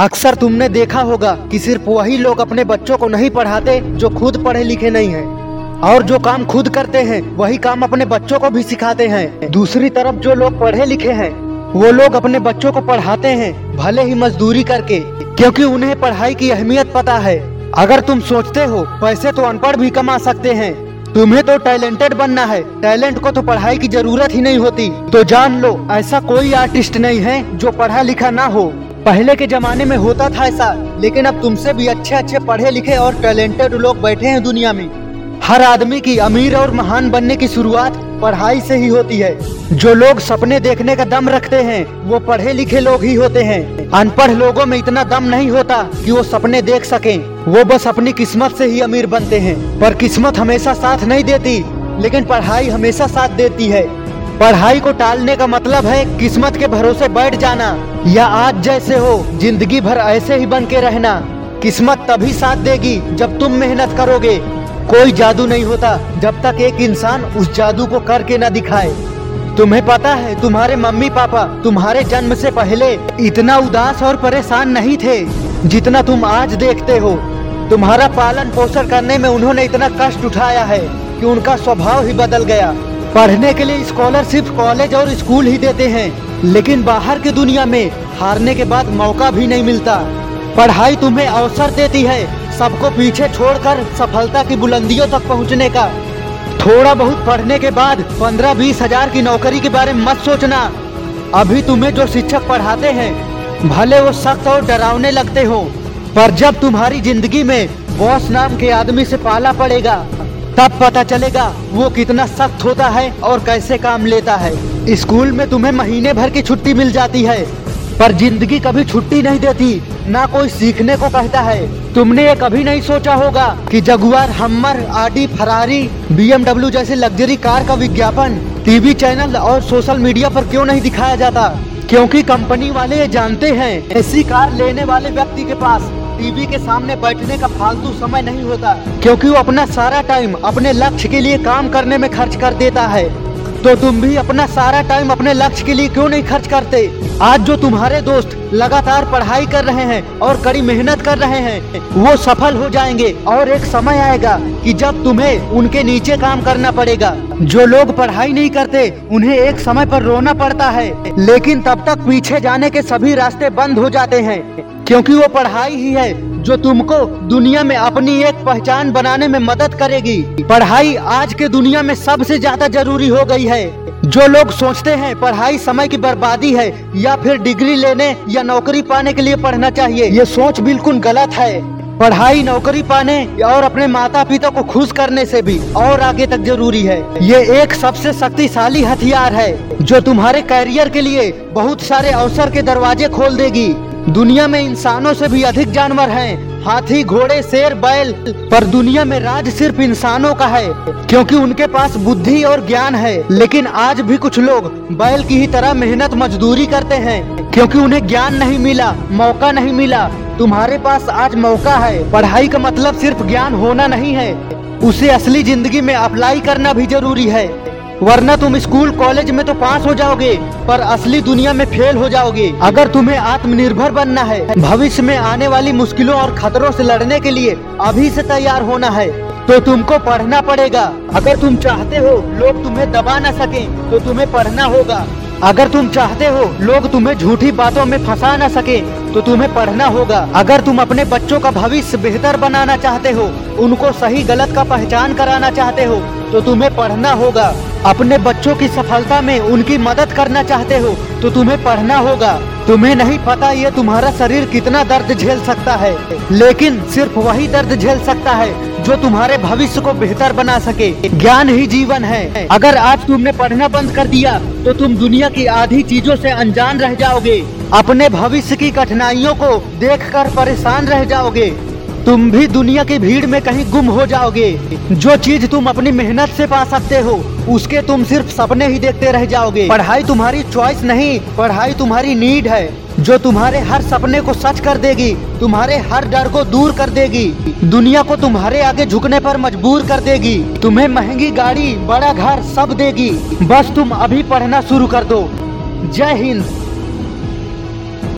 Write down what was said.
अक्सर तुमने देखा होगा कि सिर्फ़ वही लोग अपने बच्चों को नहीं पढ़ाते जो खुद पढ़े लिखे नहीं हैं। और जो काम खुद करते हैं, वही काम अपने बच्चों को भी सिखाते हैं। दूसरी तरफ़ जो लोग पढ़े लिखे हैं, वो लोग अपने बच्चों को पढ़ाते हैं, भले ही मजदूरी करके, क्योंकि उन्हें पढ़ाई की अहमियत पता है। अगर तुम सोचते हो, पैसे तो अनपढ़ भी कमा सकते हैं। तुम्हें तो टैलेंटेड बनना है, टैलेंट को तो पढ़ाई की ज़रूरत ही नहीं होती। तो जान लो, ऐसा कोई आर्टिस्ट नहीं है जो पढ़ा लिखा ना हो। पहले के जमाने में होता था ऐसा, लेकिन अब तुमसे भी अच्छे अच्छे पढ़े लिखे और टैलेंटेड लोग बैठे हैं दुनिया में। हर आदमी की अमीर और महान बनने की शुरुआत पढ़ाई से ही होती है। जो लोग सपने देखने का दम रखते हैं, वो पढ़े लिखे लोग ही होते हैं। अनपढ़ लोगों में इतना दम नहीं होता कि वो सपने देख सकें। वो बस अपनी किस्मत से ही अमीर बनते हैं। पर किस्मत हमेशा साथ नहीं देती, लेकिन पढ़ाई हमेशा साथ देती है। पढ़ाई को टालने का मतलब है किस्मत के भरोसे बैठ जाना, या आज जैसे हो, ज़िंदगी भर ऐसे ही बन के रहना। किस्मत तभी साथ देगी जब तुम मेहनत करोगे। कोई जादू नहीं होता जब तक एक इंसान उस जादू को करके न दिखाए। तुम्हें पता है, तुम्हारे मम्मी पापा, तुम्हारे जन्म से पहले इतना उदास और परेशान नहीं थे, जितना तुम आज देखते हो। तुम्हारा पालन पोषण करने में उन्होंने इतना कष्ट उठाया है कि उनका स्वभाव ही बदल गया। पढ़ने के लिए स्कॉलरशिप कॉलेज और स्कूल ही देते हैं, लेकिन बाहर की दुनिया में हारने के बाद मौका भी नहीं मिलता। पढ़ाई तुम्हें अवसर देती है, सबको पीछे छोड़कर सफलता की बुलंदियों तक पहुँचने का। थोड़ा बहुत पढ़ने के बाद पंद्रह बीस हज़ार की नौकरी के बारे में मत सोचना। अभी तुम्हें जो शिक्षक पढ़ाते हैं, भले वो सख्त और डरावने लगते हो, पर जब तुम्हारी ज़िंदगी में बॉस नाम के आदमी से पाला पड़ेगा तब पता चलेगा वो कितना सख्त होता है और कैसे काम लेता है। स्कूल में तुम्हें महीने भर की छुट्टी मिल जाती है, पर ज़िंदगी कभी छुट्टी नहीं देती, ना कोई सीखने को कहता है। तुमने ये कभी नहीं सोचा होगा कि Jaguar, Hummer Audi Ferrari, BMW जैसे लग्जरी कार का विज्ञापन, टीवी चैनल और सोशल मीडिया पर क्यों नहीं दिखाया जाता? क्योंकि कंपनी वाले ये जानते हैं, ऐसी कार लेने वाले व्यक्ति के पास टीवी के सामने बैठने का फालतू समय नहीं होता, क्योंकि वो अपना सारा टाइम अपने लक्ष्य के लिए काम करने में खर्च कर देता है। तो तुम भी अपना सारा टाइम अपने लक्ष्य के लिए क्यों नहीं खर्च करते? आज जो तुम्हारे दोस्त लगातार पढ़ाई कर रहे हैं और कड़ी मेहनत कर रहे हैं, वो सफल हो जाएँगे। और एक समय आएगा कि जब तुम्हें उनके नीचे काम करना पड़ेगा। जो लोग पढ़ाई नहीं करते, उन्हें एक समय पर रोना पड़ता है। लेकिन तब तक पीछे जाने के सभी रास्ते बंद हो जाते हैं। क्योंकि वो पढ़ाई ही है जो तुमको दुनिया में अपनी एक पहचान बनाने में मदद करेगी। पढ़ाई आज के दुनिया में सबसे ज़्यादा ज़रूरी हो गई है। जो लोग सोचते हैं पढ़ाई समय की बर्बादी है, या फिर डिग्री लेने या नौकरी पाने के लिए पढ़ना चाहिए, ये सोच बिल्कुल गलत है। पढ़ाई, नौकरी पाने और अपने माता पिता को खुश करने से भी और आगे तक ज़रूरी है। ये एक सबसे शक्तिशाली हथियार है, जो तुम्हारे करियर के लिए बहुत सारे अवसर के दरवाजे खोल देगी। दुनिया में इंसानों से भी अधिक जानवर हैं। हाथी, घोड़े, शेर, बैल। पर दुनिया में राज सिर्फ़ इंसानों का है, क्योंकि उनके पास बुद्धि और ज्ञान है। लेकिन आज भी कुछ लोग बैल की ही तरह मेहनत, मजदूरी करते हैं, क्योंकि उन्हें ज्ञान नहीं मिला, मौका नहीं मिला। तुम्हारे पास आज मौका है। पढ़ाई का मतलब सिर्फ़ ज्ञान होना नहीं है। उसे असली ज़िंदगी में अप्लाई करना भी ज़रूरी है। वरना तुम स्कूल, कॉलेज में तो पास हो जाओगे, पर असली दुनिया में फेल हो जाओगे। अगर तुम्हें आत्मनिर्भर बनना है, भविष्य में आने वाली मुश्किलों और खतरों से लड़ने के लिए अभी से तैयार होना है तो तुमको पढ़ना पड़ेगा। अगर तुम चाहते हो, लोग तुम्हें दबा न सके तो तुम्हें पढ़ना होगा। अगर तुम चाहते हो लोग तुम्हें झूठी बातों में फंसा न सके तो तुम्हें पढ़ना होगा। अगर तुम अपने बच्चों का भविष्य बेहतर बनाना चाहते हो, उनको सही गलत का पहचान कराना चाहते हो तो तुम्हें पढ़ना होगा। अपने बच्चों की सफलता में उनकी मदद करना चाहते हो तो तुम्हें पढ़ना होगा। तुम्हें नहीं पता ये तुम्हारा शरीर कितना दर्द झेल सकता है, लेकिन सिर्फ़ वही दर्द झेल सकता है जो तुम्हारे भविष्य को बेहतर बना सके। ज्ञान ही जीवन है। अगर आज तुमने पढ़ना बंद कर दिया तो तुम दुनिया की आधी चीज़ों से अनजान रह जाओगे। अपने भविष्य की कठिनाइयों को देखकर परेशान रह जाओगे। तुम भी दुनिया की भीड़ में कहीं गुम हो जाओगे। जो चीज़ तुम अपनी मेहनत से पा सकते हो, उसके तुम सिर्फ़ सपने ही देखते रह जाओगे। पढ़ाई तुम्हारी चॉइस नहीं, पढ़ाई तुम्हारी नीड है। जो तुम्हारे हर सपने को सच कर देगी, तुम्हारे हर डर को दूर कर देगी, दुनिया को तुम्हारे आगे झुकने पर मजबूर कर देगी, तुम्हें महँगी गाड़ी, बड़ा घर सब देगी। बस तुम अभी पढ़ना शुरू कर दो। जय हिंद।